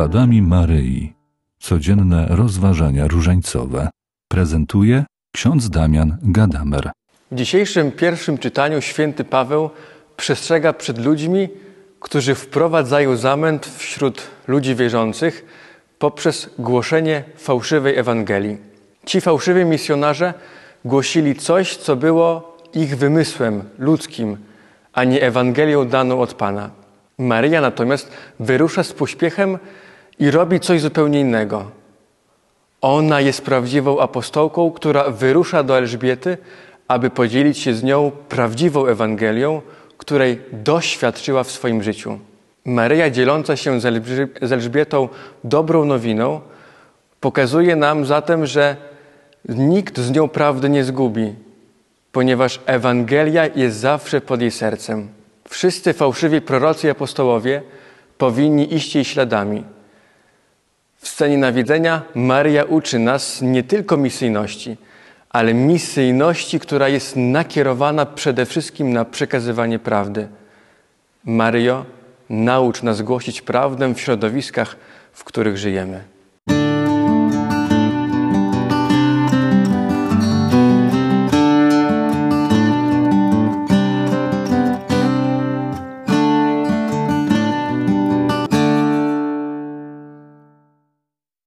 Śladami Maryi. Codzienne rozważania różańcowe. Prezentuje ksiądz Damian Gadamer. W dzisiejszym pierwszym czytaniu święty Paweł przestrzega przed ludźmi, którzy wprowadzają zamęt wśród ludzi wierzących poprzez głoszenie fałszywej Ewangelii. Ci fałszywi misjonarze głosili coś, co było ich wymysłem ludzkim, a nie Ewangelią daną od Pana. Maryja natomiast wyrusza z pośpiechem i robi coś zupełnie innego. Ona jest prawdziwą apostołką, która wyrusza do Elżbiety, aby podzielić się z nią prawdziwą Ewangelią, której doświadczyła w swoim życiu. Maryja, dzieląca się z Elżbietą dobrą nowiną, pokazuje nam zatem, że nikt z nią prawdy nie zgubi, ponieważ Ewangelia jest zawsze pod jej sercem. Wszyscy fałszywi prorocy i apostołowie powinni iść jej śladami. W scenie nawiedzenia Maria uczy nas nie tylko misyjności, ale misyjności, która jest nakierowana przede wszystkim na przekazywanie prawdy. Maryjo, naucz nas głosić prawdę w środowiskach, w których żyjemy.